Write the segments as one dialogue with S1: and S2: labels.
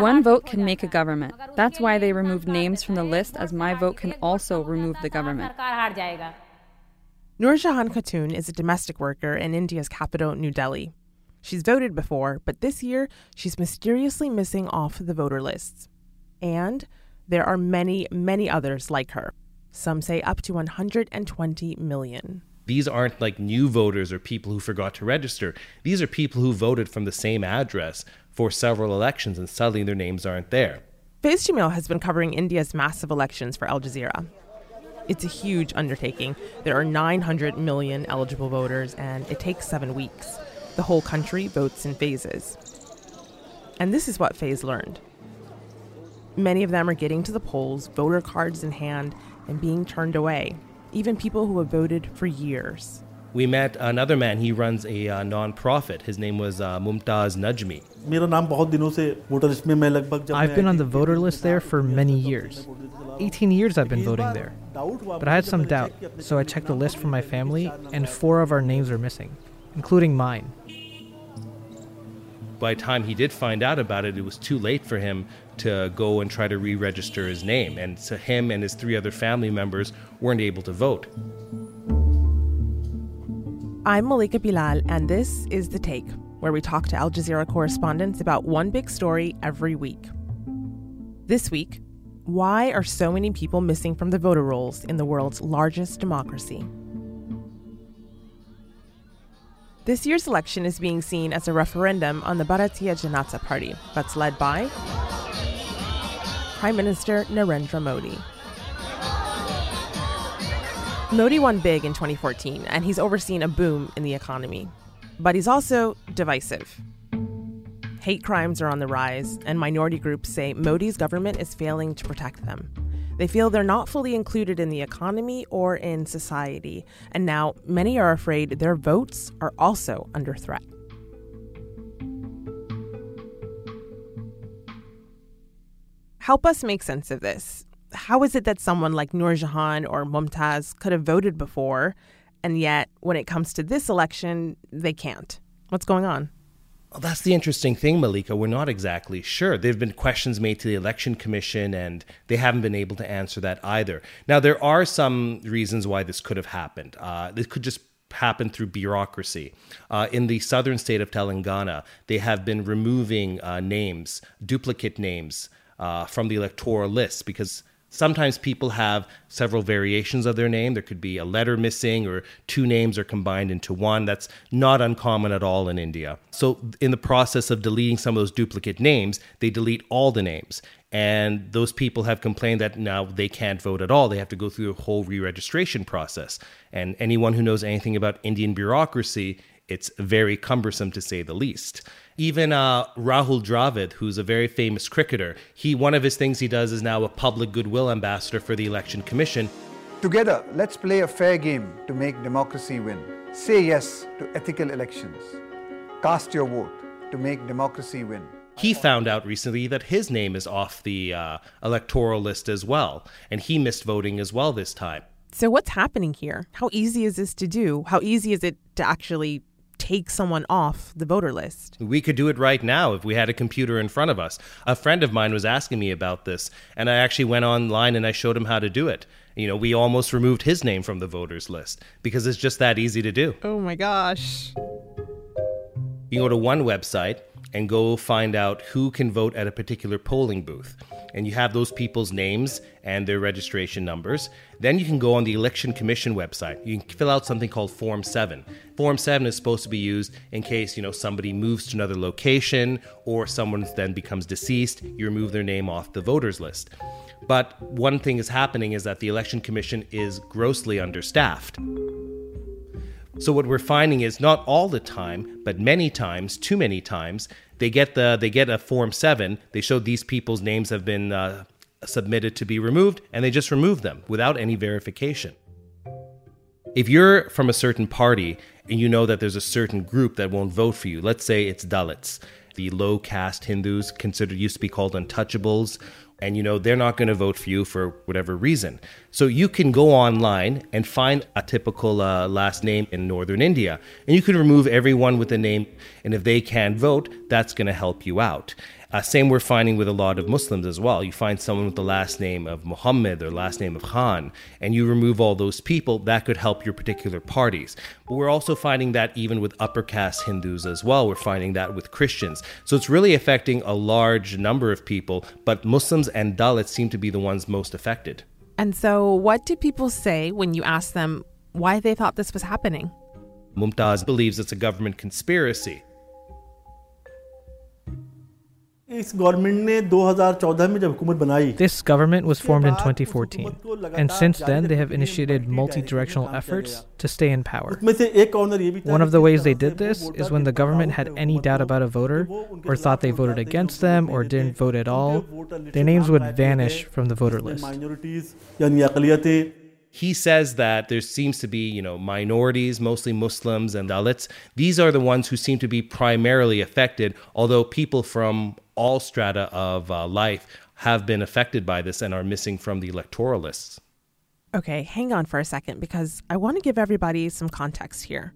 S1: One vote can make a government. That's why they removed names from the list, as my vote can also remove the government.
S2: Noor Jahan Khatun is a domestic worker in India's capital, New Delhi. She's voted before, but this year she's mysteriously missing off the voter lists. And there are many, many others like her. Some say up to 120 million.
S3: These aren't like new voters or people who forgot to register. These are people who voted from the same address for several elections and suddenly their names aren't there.
S2: Faiz Jamil has been covering India's massive elections for Al Jazeera. It's a huge undertaking. There are 900 million eligible voters, and it takes seven weeks. The whole country votes in phases. And this is what Faiz learned. Many of them are getting to the polls, voter cards in hand, and being turned away, even people who have voted for years.
S3: We met another man, he runs a uh, non-profit. His name was uh, Mumtaz Najmi.
S4: I've been on the voter list there for many years. 18 years I've been voting there. But I had some doubt, so I checked the list for my family, and four of our names are missing, including mine.
S3: By the time he did find out about it, it was too late for him to go and try to re register his name. And so him and his three other family members weren't able to vote.
S2: I'm Malika Bilal, and this is The Take, where we talk to Al Jazeera correspondents about one big story every week. This week, why are so many people missing from the voter rolls in the world's largest democracy? This year's election is being seen as a referendum on the Bharatiya Janata Party that's led by Prime Minister Narendra Modi. Modi won big in 2014, and he's overseen a boom in the economy. But he's also divisive. Hate crimes are on the rise, and minority groups say Modi's government is failing to protect them. They feel they're not fully included in the economy or in society, and now many are afraid their votes are also under threat. Help us make sense of this. How is it that someone like Noor Jahan or Mumtaz could have voted before, and yet when it comes to this election, they can't? What's going on?
S3: Well, that's the interesting thing, Malika. We're not exactly sure. There have been questions made to the Election Commission, and they haven't been able to answer that either. Now, there are some reasons why this could have happened. Uh, this could just happen through bureaucracy. Uh, in the southern state of Telangana, they have been removing uh, names, duplicate names, uh, from the electoral list because Sometimes people have several variations of their name. There could be a letter missing, or two names are combined into one. That's not uncommon at all in India. So, in the process of deleting some of those duplicate names, they delete all the names. And those people have complained that now they can't vote at all. They have to go through a whole re registration process. And anyone who knows anything about Indian bureaucracy, it's very cumbersome to say the least. Even uh, Rahul Dravid, who's a very famous cricketer, he one of his things he does is now a public goodwill ambassador for the election commission.
S5: Together, let's play a fair game to make democracy win. Say yes to ethical elections. Cast your vote to make democracy win.
S3: He found out recently that his name is off the uh, electoral list as well, and he missed voting as well this time.
S2: So, what's happening here? How easy is this to do? How easy is it to actually take someone off the voter list.
S3: We could do it right now if we had a computer in front of us. A friend of mine was asking me about this, and I actually went online and I showed him how to do it. You know, we almost removed his name from the voters list because it's just that easy to do.
S2: Oh my gosh.
S3: You go to one website and go find out who can vote at a particular polling booth. And you have those people's names and their registration numbers. Then you can go on the Election Commission website. You can fill out something called Form 7. Form 7 is supposed to be used in case, you know, somebody moves to another location or someone then becomes deceased, you remove their name off the voters list. But one thing is happening is that the Election Commission is grossly understaffed. So what we're finding is not all the time, but many times, too many times, they get the they get a form seven. They show these people's names have been uh, submitted to be removed, and they just remove them without any verification. If you're from a certain party and you know that there's a certain group that won't vote for you, let's say it's Dalits, the low caste Hindus considered used to be called untouchables, and you know they're not going to vote for you for whatever reason. So you can go online and find a typical uh, last name in northern India, and you can remove everyone with a name, and if they can't vote, that's going to help you out. Uh, same we're finding with a lot of Muslims as well. You find someone with the last name of Muhammad or last name of Khan, and you remove all those people, that could help your particular parties. But we're also finding that even with upper caste Hindus as well. We're finding that with Christians. So it's really affecting a large number of people, but Muslims and Dalits seem to be the ones most affected.
S2: And so, what do people say when you ask them why they thought this was happening?
S3: Mumtaz believes it's a government conspiracy.
S4: This government was formed in 2014, and since then they have initiated multi directional efforts to stay in power. One of the ways they did this is when the government had any doubt about a voter, or thought they voted against them, or didn't vote at all, their names would vanish from the voter list
S3: he says that there seems to be, you know, minorities, mostly Muslims and Dalits. These are the ones who seem to be primarily affected, although people from all strata of uh, life have been affected by this and are missing from the electoral lists.
S2: Okay, hang on for a second because I want to give everybody some context here.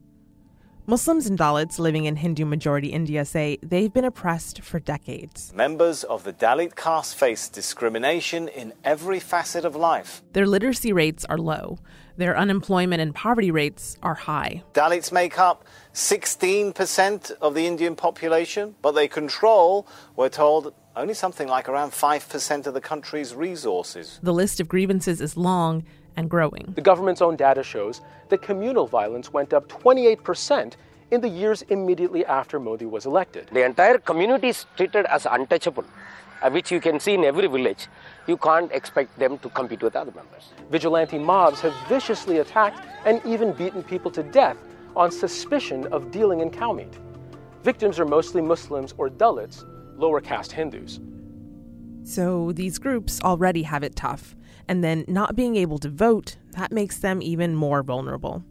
S2: Muslims and Dalits living in Hindu majority India say they've been oppressed for decades.
S6: Members of the Dalit caste face discrimination in every facet of life.
S2: Their literacy rates are low. Their unemployment and poverty rates are high.
S6: Dalits make up 16% of the Indian population, but they control, we're told, only something like around 5% of the country's resources.
S2: The list of grievances is long and growing.
S7: The government's own data shows that communal violence went up 28% in the years immediately after Modi was elected.
S8: The entire community is treated as untouchable, uh, which you can see in every village. You can't expect them to compete with other members.
S7: Vigilante mobs have viciously attacked and even beaten people to death on suspicion of dealing in cow meat. Victims are mostly Muslims or Dalits, lower caste Hindus.
S2: So these groups already have it tough and then not being able to vote, that makes them even more vulnerable.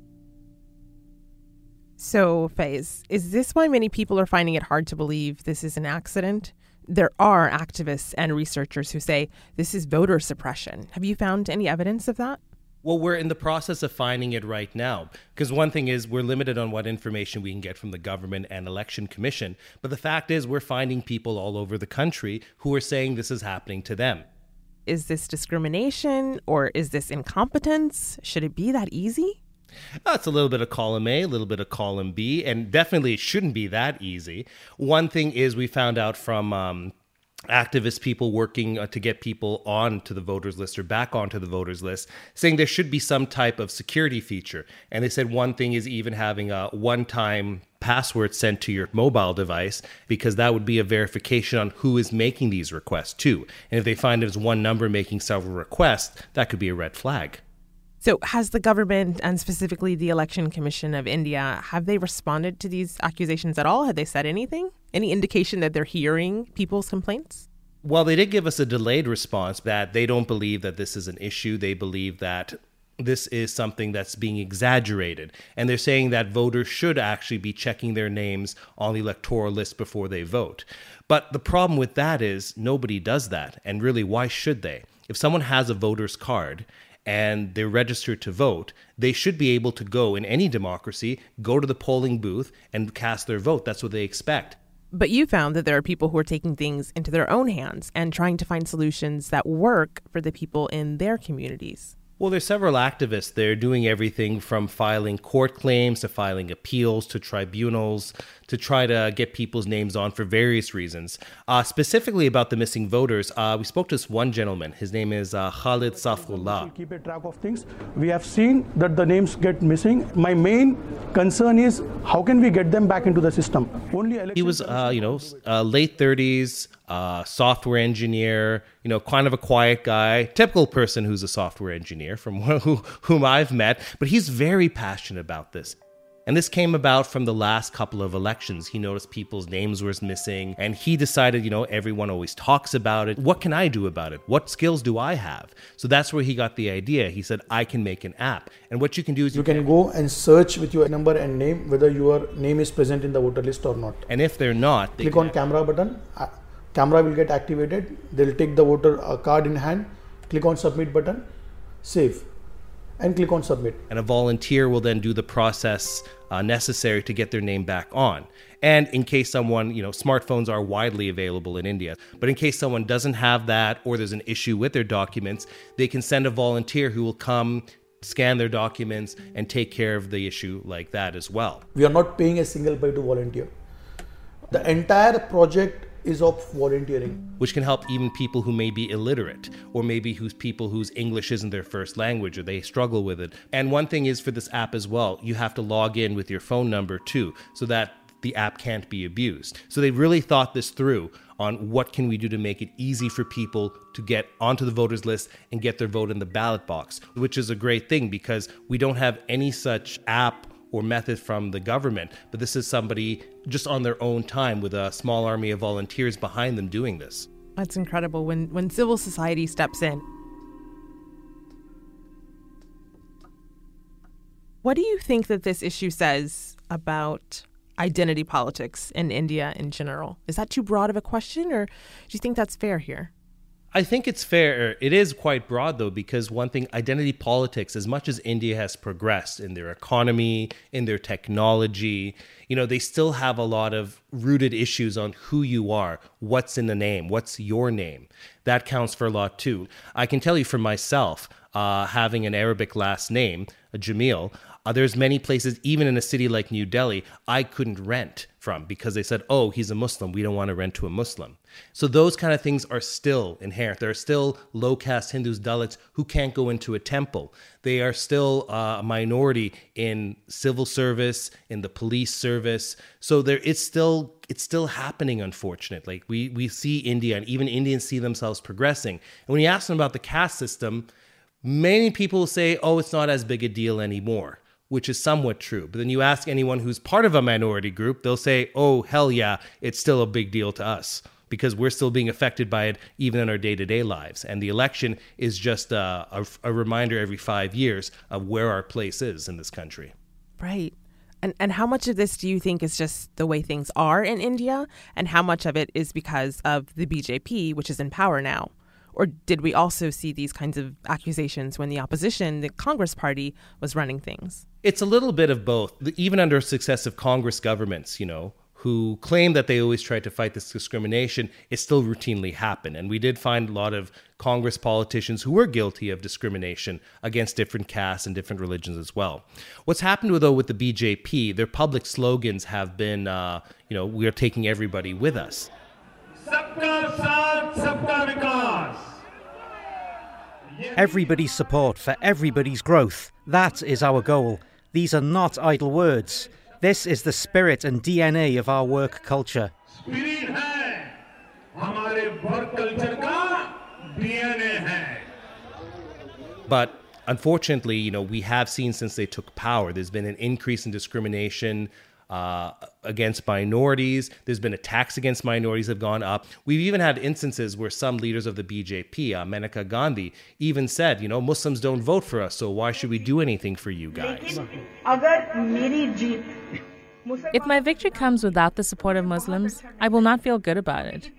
S2: So, Faiz, is this why many people are finding it hard to believe this is an accident? There are activists and researchers who say this is voter suppression. Have you found any evidence of that?
S3: Well, we're in the process of finding it right now. Because one thing is, we're limited on what information we can get from the government and election commission. But the fact is, we're finding people all over the country who are saying this is happening to them.
S2: Is this discrimination or is this incompetence? Should it be that easy?
S3: That's a little bit of column A, a little bit of column B, and definitely it shouldn't be that easy. One thing is we found out from um, activist people working uh, to get people on to the voters list or back onto the voters list saying there should be some type of security feature and they said one thing is even having a one time password sent to your mobile device because that would be a verification on who is making these requests too. And if they find there's one number making several requests, that could be a red flag.
S2: So, has the government and specifically the Election Commission of India have they responded to these accusations at all? Have they said anything? Any indication that they're hearing people's complaints?
S3: Well, they did give us a delayed response that they don't believe that this is an issue. They believe that this is something that's being exaggerated. And they're saying that voters should actually be checking their names on the electoral list before they vote. But the problem with that is nobody does that. And really, why should they? If someone has a voter's card and they're registered to vote, they should be able to go in any democracy, go to the polling booth and cast their vote. That's what they expect.
S2: But you found that there are people who are taking things into their own hands and trying to find solutions that work for the people in their communities.
S3: Well, there's several activists. They're doing everything from filing court claims to filing appeals to tribunals to try to get people's names on for various reasons. Uh, specifically about the missing voters, uh, we spoke to this one gentleman. His name is uh, Khalid Saifullah.
S9: Keep a track of things. We have seen that the names get missing. My main concern is how can we get them back into the system?
S3: Only he was, uh, you know, uh, late 30s, uh, software engineer, you know, kind of a quiet guy, typical person who's a software engineer from who, whom I've met, but he's very passionate about this. And this came about from the last couple of elections. He noticed people's names were missing, and he decided, you know, everyone always talks about it. What can I do about it? What skills do I have? So that's where he got the idea. He said, I can make an app. And what you can do is
S9: you, you can, can go and search with your number and name whether your name is present in the voter list or not.
S3: And if they're not, they
S9: click on camera button. Camera will get activated. They'll take the voter uh, card in hand, click on submit button, save, and click on submit.
S3: And a volunteer will then do the process uh, necessary to get their name back on. And in case someone, you know, smartphones are widely available in India, but in case someone doesn't have that or there's an issue with their documents, they can send a volunteer who will come scan their documents and take care of the issue like that as well.
S9: We are not paying a single pay to volunteer. The entire project is of volunteering.
S3: Which can help even people who may be illiterate, or maybe who's people whose English isn't their first language, or they struggle with it. And one thing is for this app as well, you have to log in with your phone number too, so that the app can't be abused. So they really thought this through on what can we do to make it easy for people to get onto the voters list and get their vote in the ballot box, which is a great thing because we don't have any such app or method from the government, but this is somebody just on their own time with a small army of volunteers behind them doing this.
S2: That's incredible when when civil society steps in. What do you think that this issue says about identity politics in India in general? Is that too broad of a question or do you think that's fair here?
S3: I think it's fair. It is quite broad, though, because one thing, identity politics, as much as India has progressed in their economy, in their technology, you know, they still have a lot of rooted issues on who you are, what's in the name, what's your name. That counts for a lot, too. I can tell you for myself, uh, having an Arabic last name, Jamil, uh, there's many places, even in a city like New Delhi, I couldn't rent from because they said, oh, he's a Muslim. We don't want to rent to a Muslim. So those kind of things are still inherent. There are still low caste Hindus, Dalits who can't go into a temple. They are still uh, a minority in civil service, in the police service. So there, it's still it's still happening. Unfortunately, we we see India and even Indians see themselves progressing. And when you ask them about the caste system, many people say, oh, it's not as big a deal anymore which is somewhat true. But then you ask anyone who's part of a minority group, they'll say, oh, hell yeah, it's still a big deal to us because we're still being affected by it even in our day to day lives. And the election is just a, a, a, reminder every five years of where our place is in this country.
S2: Right. And, and how much of this do you think is just the way things are in India? And how much of it is because of the BJP, which is in power now? Or did we also see these kinds of accusations when the opposition, the Congress Party, was running things?
S3: It's a little bit of both. Even under successive Congress governments, you know, who claim that they always tried to fight this discrimination, it still routinely happened. And we did find a lot of Congress politicians who were guilty of discrimination against different castes and different religions as well. What's happened though with the BJP, their public slogans have been, uh, you know, we are taking everybody with us.
S10: Everybody's support for everybody's growth. That is our goal. These are not idle words. This is the spirit and DNA of our work culture.
S3: But unfortunately, you know, we have seen since they took power, there's been an increase in discrimination uh, against minorities. There's been attacks against minorities have gone up. We've even had instances where some leaders of the BJP, uh, Maneka Gandhi, even said, you know, Muslims don't vote for us, so why should we do anything for you guys?
S11: If my victory comes without the support of Muslims, I will not feel good about it.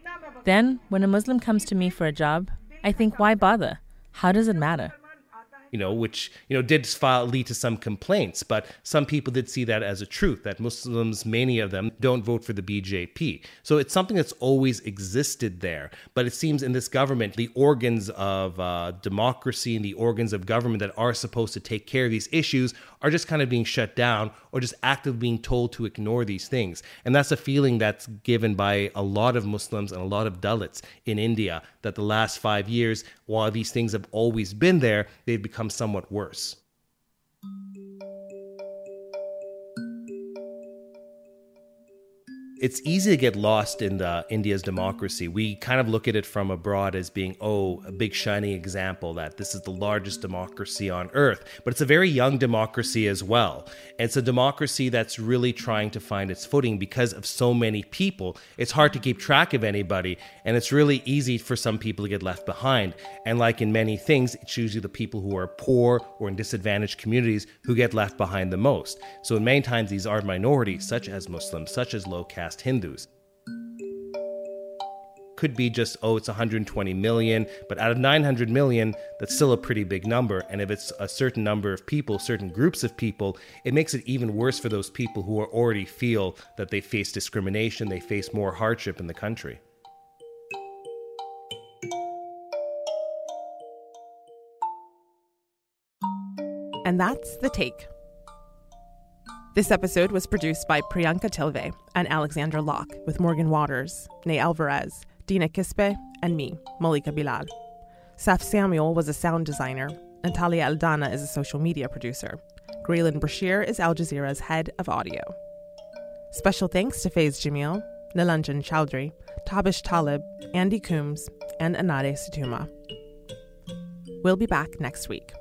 S11: Then, when a Muslim comes to me for a job, I think, why bother? How does it matter?
S3: You know, which you know did lead to some complaints. But some people did see that as a truth that Muslims, many of them, don't vote for the BJP. So it's something that's always existed there. But it seems in this government, the organs of uh, democracy and the organs of government that are supposed to take care of these issues are just kind of being shut down or just actively being told to ignore these things. And that's a feeling that's given by a lot of Muslims and a lot of Dalits in India that the last five years, while these things have always been there, they've become somewhat worse. It's easy to get lost in the India's democracy. We kind of look at it from abroad as being, oh, a big shining example that this is the largest democracy on earth. But it's a very young democracy as well. It's a democracy that's really trying to find its footing because of so many people. It's hard to keep track of anybody, and it's really easy for some people to get left behind. And like in many things, it's usually the people who are poor or in disadvantaged communities who get left behind the most. So in many times these are minorities, such as Muslims, such as low caste Hindus. could be just, oh, it's 120 million, but out of 900 million, that's still a pretty big number. And if it's a certain number of people, certain groups of people, it makes it even worse for those people who already feel that they face discrimination, they face more hardship in the country.
S2: And that's the take. This episode was produced by Priyanka Tilve and Alexandra Locke with Morgan Waters, Ney Alvarez, Dina Kesbeh, and me, Malika Bilal. Saf Samuel was a sound designer, and Talia Aldana is a social media producer. Graelyn Brashear is Al Jazeera's head of audio. Special thanks to Faiz Jamil, Nilanjan Chowdhury, Tabish Talib, Andy Coombs, and Anade Situma. We'll be back next week.